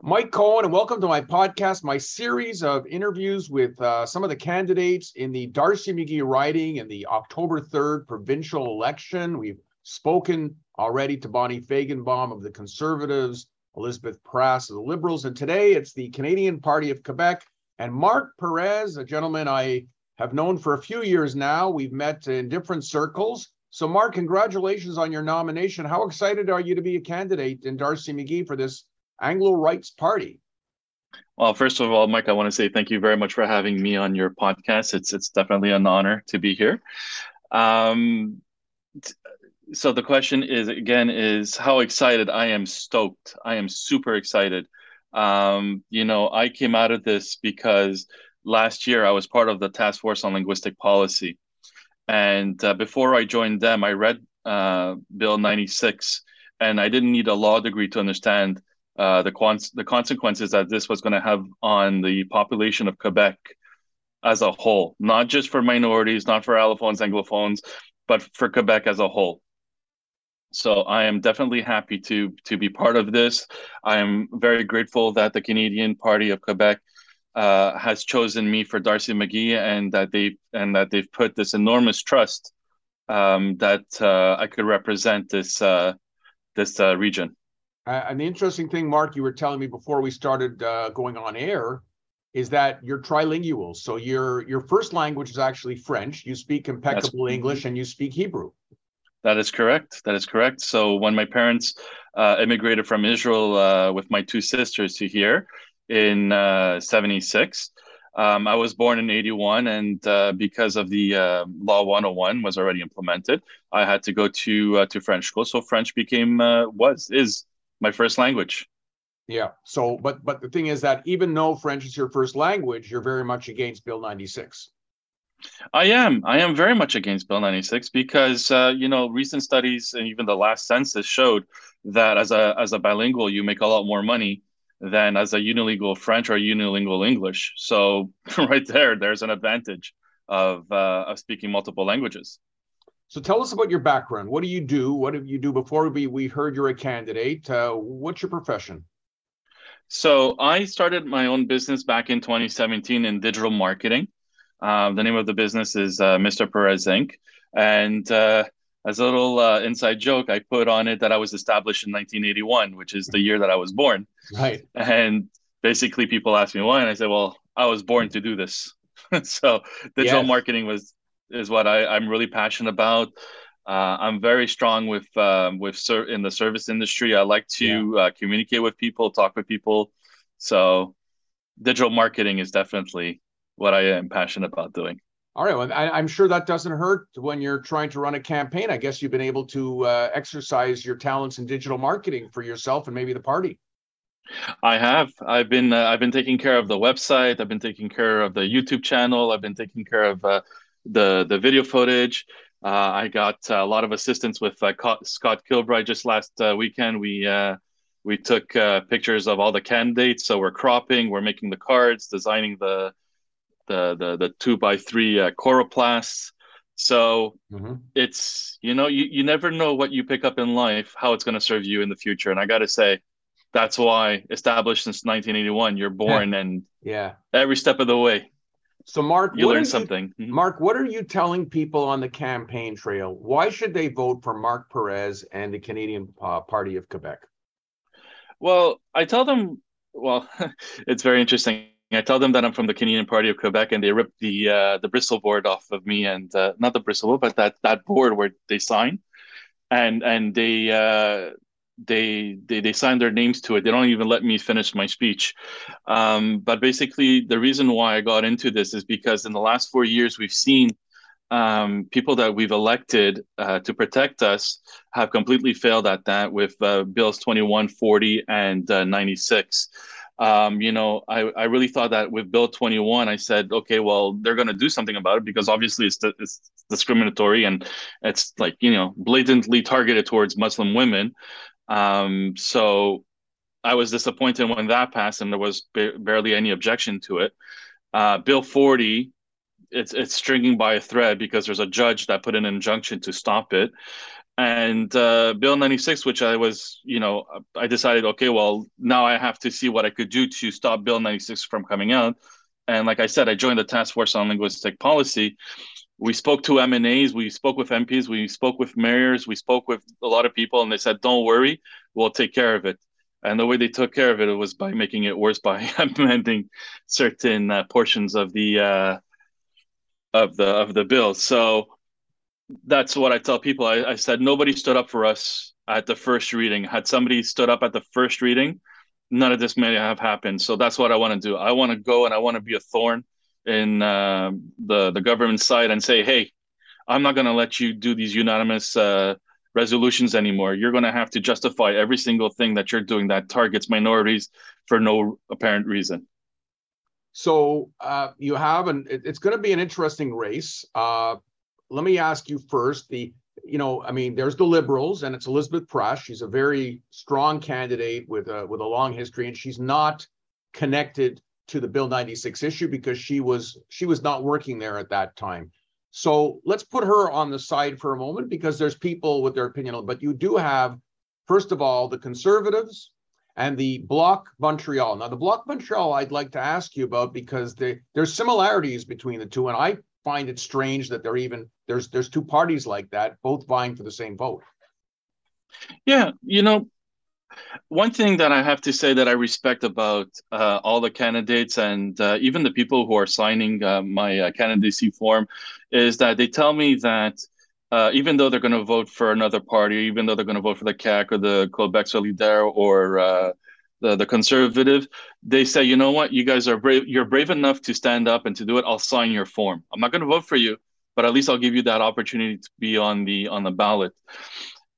Mike Cohen, and welcome to my podcast, my series of interviews with uh, some of the candidates in the D'Arcy McGee riding in the October 3rd provincial election. We've spoken already to Bonnie Feigenbaum of the Conservatives, Elisabeth Prass of the Liberals, and today it's the Canadian Party of Quebec and Marc Perez, a gentleman I have known for a few years now. We've met in different circles. So, Marc, congratulations on your nomination. How excited are you to be a candidate in D'Arcy McGee for this Anglo Rights Party? Well, first of all, Mike, I want to say thank you very much for having me on your podcast. It's it's definitely an honor to be here. Um, so the question is again is how excited I am stoked. I am super excited. Um, you know, I came out of this because last year I was part of the task force on linguistic policy, and uh, before I joined them, I read uh, Bill 96, and I didn't need a law degree to understand uh, the, quants- the consequences that this was going to have on the population of Quebec as a whole, not just for minorities, not for allophones, anglophones, but for Quebec as a whole. So I am definitely happy to to be part of this. I am very grateful that the Canadian Party of Quebec uh, has chosen me for D'Arcy McGee, and that they and that they've put this enormous trust um, that uh, I could represent this uh, this uh, region. Uh, and the interesting thing, Marc, you were telling me before we started uh, going on air, is that you're trilingual. So your your first language is actually French. You speak impeccable That's, English and you speak Hebrew. That is correct. That is correct. So when my parents uh, immigrated from Israel uh, with my two sisters to here in '76. Uh, um, I was born in 81, and uh, because of the uh, Law 101 was already implemented, I had to go to to French school. So French became was is my first language. Yeah. So, but but the thing is that even though French is your first language, you're very much against Bill 96. I am. I am very much against Bill 96 because uh, you know recent studies and even the last census showed that as a as a bilingual you make a lot more money than as a unilingual French or unilingual English. So right there, there's an advantage of uh, of speaking multiple languages. So tell us about your background. What do you do? What did you do before we, we heard you're a candidate? Uh, what's your profession? So I started my own business back in 2017 in digital marketing. Uh, the name of the business is uh, Mr. Perez Inc. And uh, as a little uh, inside joke, I put on it that I was established in 1981, which is the year that I was born. Right. And basically, people ask me why, and I say, "Well, I was born to do this." so digital yes. marketing was is what I, I'm really passionate about. Uh, I'm very strong with um, with ser- in the service industry. I like to yeah. uh, communicate with people, talk with people. So, digital marketing is definitely what I am passionate about doing. All right. Well, I, am sure that doesn't hurt when you're trying to run a campaign. I guess you've been able to uh, exercise your talents in digital marketing for yourself and maybe the party. I have. I've been uh, I've been taking care of the website. I've been taking care of the YouTube channel. I've been taking care of uh, the the video footage. Uh, I got a lot of assistance with uh, Scott Kilbride just last uh, weekend. We uh, we took uh, pictures of all the candidates, so we're cropping, we're making the cards, designing the the the, the two by three uh, coroplasts. So mm-hmm. it's you know you, you never know what you pick up in life how it's going to serve you in the future, and I got to say that's why established since 1981 you're born and yeah every step of the way so, Marc, you learned something. You, mm-hmm. Marc, what are you telling people on the campaign trail? Why should they vote for Marc Perez and the Canadian uh, Party of Quebec? Well, I tell them. Well, it's very interesting. I tell them that I'm from the Canadian Party of Quebec, and they rip the uh, the Bristol board off of me, and uh, not the Bristol board, but that that board where they sign, and and they uh, they they they sign their names to it. They don't even let me finish my speech. Um, but basically, the reason why I got into this is because in the last four years, we've seen um, people that we've elected uh, to protect us have completely failed at that with uh, bills 21, 40, and uh, 96. Um, you know, I, I really thought that with Bill 21, I said, okay, well, they're going to do something about it because obviously it's, it's discriminatory and it's like, you know, blatantly targeted towards Muslim women. Um, so I was disappointed when that passed and there was ba- barely any objection to it. Uh, Bill 40, it's it's stringing by a thread because there's a judge that put an injunction to stop it. and uh, Bill 96, which I was, you know, I decided, okay, well, now I have to see what I could do to stop Bill 96 from coming out. And like I said, I joined the task force on linguistic policy. We spoke to MNAs, we spoke with MPs, we spoke with mayors, we spoke with a lot of people, and they said, "Don't worry, we'll take care of it." And the way they took care of it was by making it worse by amending certain uh, portions of the uh, of the of the bill. So that's what I tell people. I, I said nobody stood up for us at the first reading. Had somebody stood up at the first reading, none of this may have happened. So that's what I want to do. I want to go and I want to be a thorn in uh, the the government side and say, hey, I'm not going to let you do these unanimous uh, resolutions anymore. You're going to have to justify every single thing that you're doing that targets minorities for no apparent reason. So uh, you have, and it's going to be an interesting race. Uh, let me ask you first the you know, I mean, there's the liberals, and it's Elisabeth Prass. She's a very strong candidate with a with a long history, and she's not connected to the Bill 96 issue because she was she was not working there at that time. So let's put her on the side for a moment because there's people with their opinion. But you do have, first of all, the conservatives and the Bloc Montreal. Now, the Bloc Montreal, I'd like to ask you about because they, there's similarities between the two, and I find it strange that there even there's there's two parties like that, both vying for the same vote. Yeah, you know, one thing that I have to say that I respect about uh, all the candidates and uh, even the people who are signing uh, my uh, candidacy form is that they tell me that uh, even though they're going to vote for another party, even though they're going to vote for the CAQ or the Quebec Solidaire or uh, the the conservative, they say, you know what, you guys are brave. You're brave enough to stand up and to do it. I'll sign your form. I'm not going to vote for you, but at least I'll give you that opportunity to be on the on the ballot.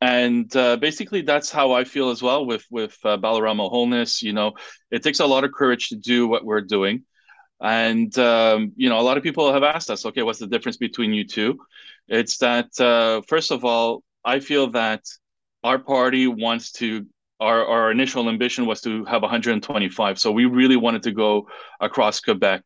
And uh, basically, that's how I feel as well with with uh, Balarama Holness. You know, it takes a lot of courage to do what we're doing. And um, you know, a lot of people have asked us, okay, what's the difference between you two? It's that uh, first of all, I feel that our party wants to our, our initial ambition was to have 125. So we really wanted to go across Quebec,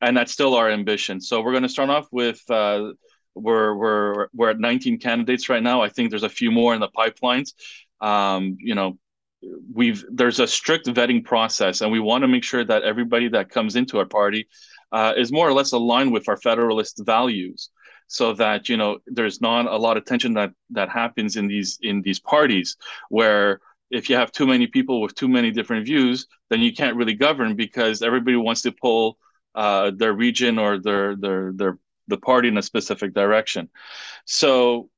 and that's still our ambition. So we're going to start off with uh, we're we're we're at 19 candidates right now. I think there's a few more in the pipelines. Um, you know, we've there's a strict vetting process, and we want to make sure that everybody that comes into our party uh, is more or less aligned with our federalist values so that you know there's not a lot of tension that that happens in these in these parties where if you have too many people with too many different views, then you can't really govern because everybody wants to pull uh, their region or their their their the party in a specific direction. So,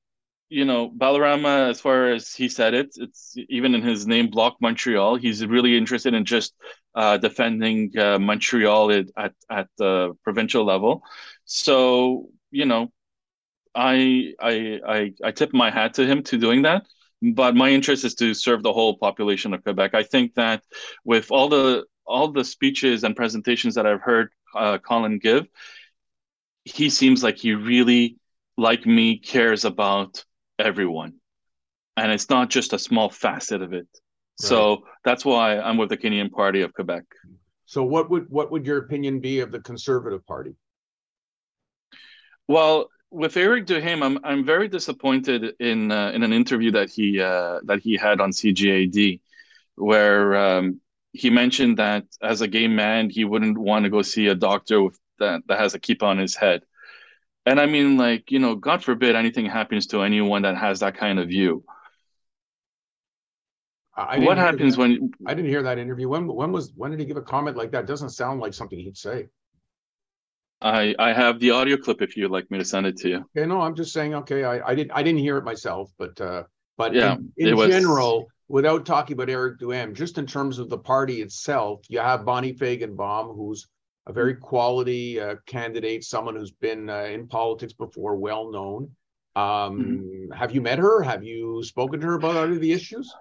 you know, Balarama, as far as he said it, it's even in his name, Bloc Montreal. He's really interested in just uh, defending uh, Montreal at, at at the provincial level. So, you know, I I I I tip my hat to him to doing that but my interest is to serve the whole population of Quebec. I think that with all the all the speeches and presentations that I've heard uh, Colin give, he seems like he really, like me, cares about everyone, and it's not just a small facet of it. Right. So that's why I'm with the Canadian Party of Quebec. So what would what would your opinion be of the Conservative Party? Well, with Eric Duhaime, I'm I'm very disappointed in uh, in an interview that he uh, that he had on CJAD, where um, he mentioned that as a gay man he wouldn't want to go see a doctor with that that has a kippah his head, and I mean like you know God forbid anything happens to anyone that has that kind of view. what happens that. when I didn't hear that interview? When when was when did he give a comment like that? It doesn't sound like something he'd say. I I have the audio clip if you'd like me to send it to you. Okay, no, I'm just saying. Okay, I I didn't I didn't hear it myself, but uh, but yeah, in, in general, was... without talking about Eric Duhaime, just in terms of the party itself, you have Bonnie Feigenbaum, who's a very quality uh, candidate, someone who's been uh, in politics before, well known. Um, mm-hmm. Have you met her? Have you spoken to her about any of the issues?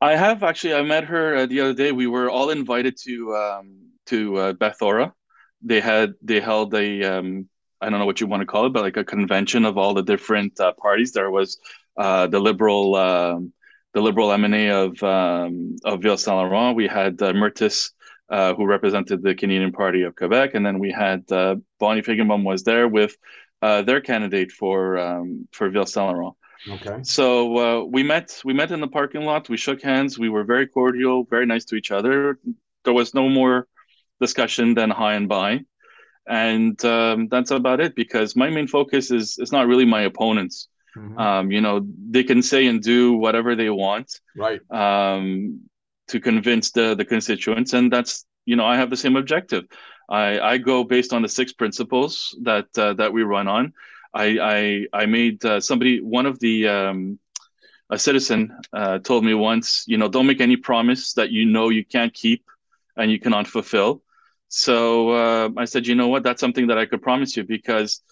I have actually. I met her uh, the other day. We were all invited to um, to uh, Beth Ora they had they held a um, I don't know what you want to call it, but like a convention of all the different uh, parties. There was uh, the liberal um, the liberal MNA of um, of Ville Saint Laurent. We had uh, Mertis, uh, who represented the Canadian Party of Quebec, and then we had uh, Bonnie Feigenbaum was there with uh, their candidate for um, for Ville Saint Laurent. Okay. So uh, we met. We met in the parking lot. We shook hands. We were very cordial, very nice to each other. There was no more discussion than hi and bye, and um, that's about it. Because my main focus is is not really my opponents. Mm-hmm. Um, you know, they can say and do whatever they want, right? Um, to convince the the constituents, and that's you know I have the same objective. I I go based on the six principles that uh, that we run on. I I I made uh, somebody one of the um, a citizen uh, told me once, you know, don't make any promise that you know you can't keep and you cannot fulfill. So uh, I said, you know what, that's something that I could promise you because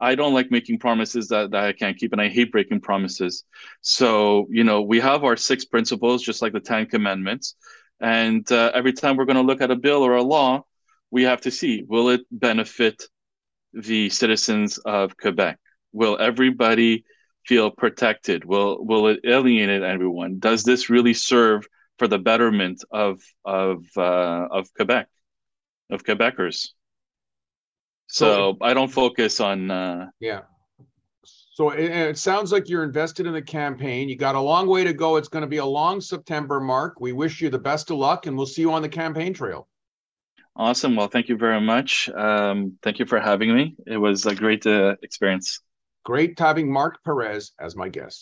I don't like making promises that, that I can't keep, and I hate breaking promises. So, you know, we have our six principles, just like the Ten Commandments. And uh, every time we're going to look at a bill or a law, we have to see will it benefit the citizens of Quebec? Will everybody feel protected? Will will it alienate everyone? Does this really serve for the betterment of of uh, of Quebec, of Quebecers? So, so I don't focus on. Uh, yeah. So it, it, sounds like you're invested in the campaign. You got a long way to go. It's going to be a long September, Marc. We wish you the best of luck, and we'll see you on the campaign trail. Awesome. Well, thank you very much. Um, thank you for having me. It was a great uh, experience. Great having Marc Perez as my guest.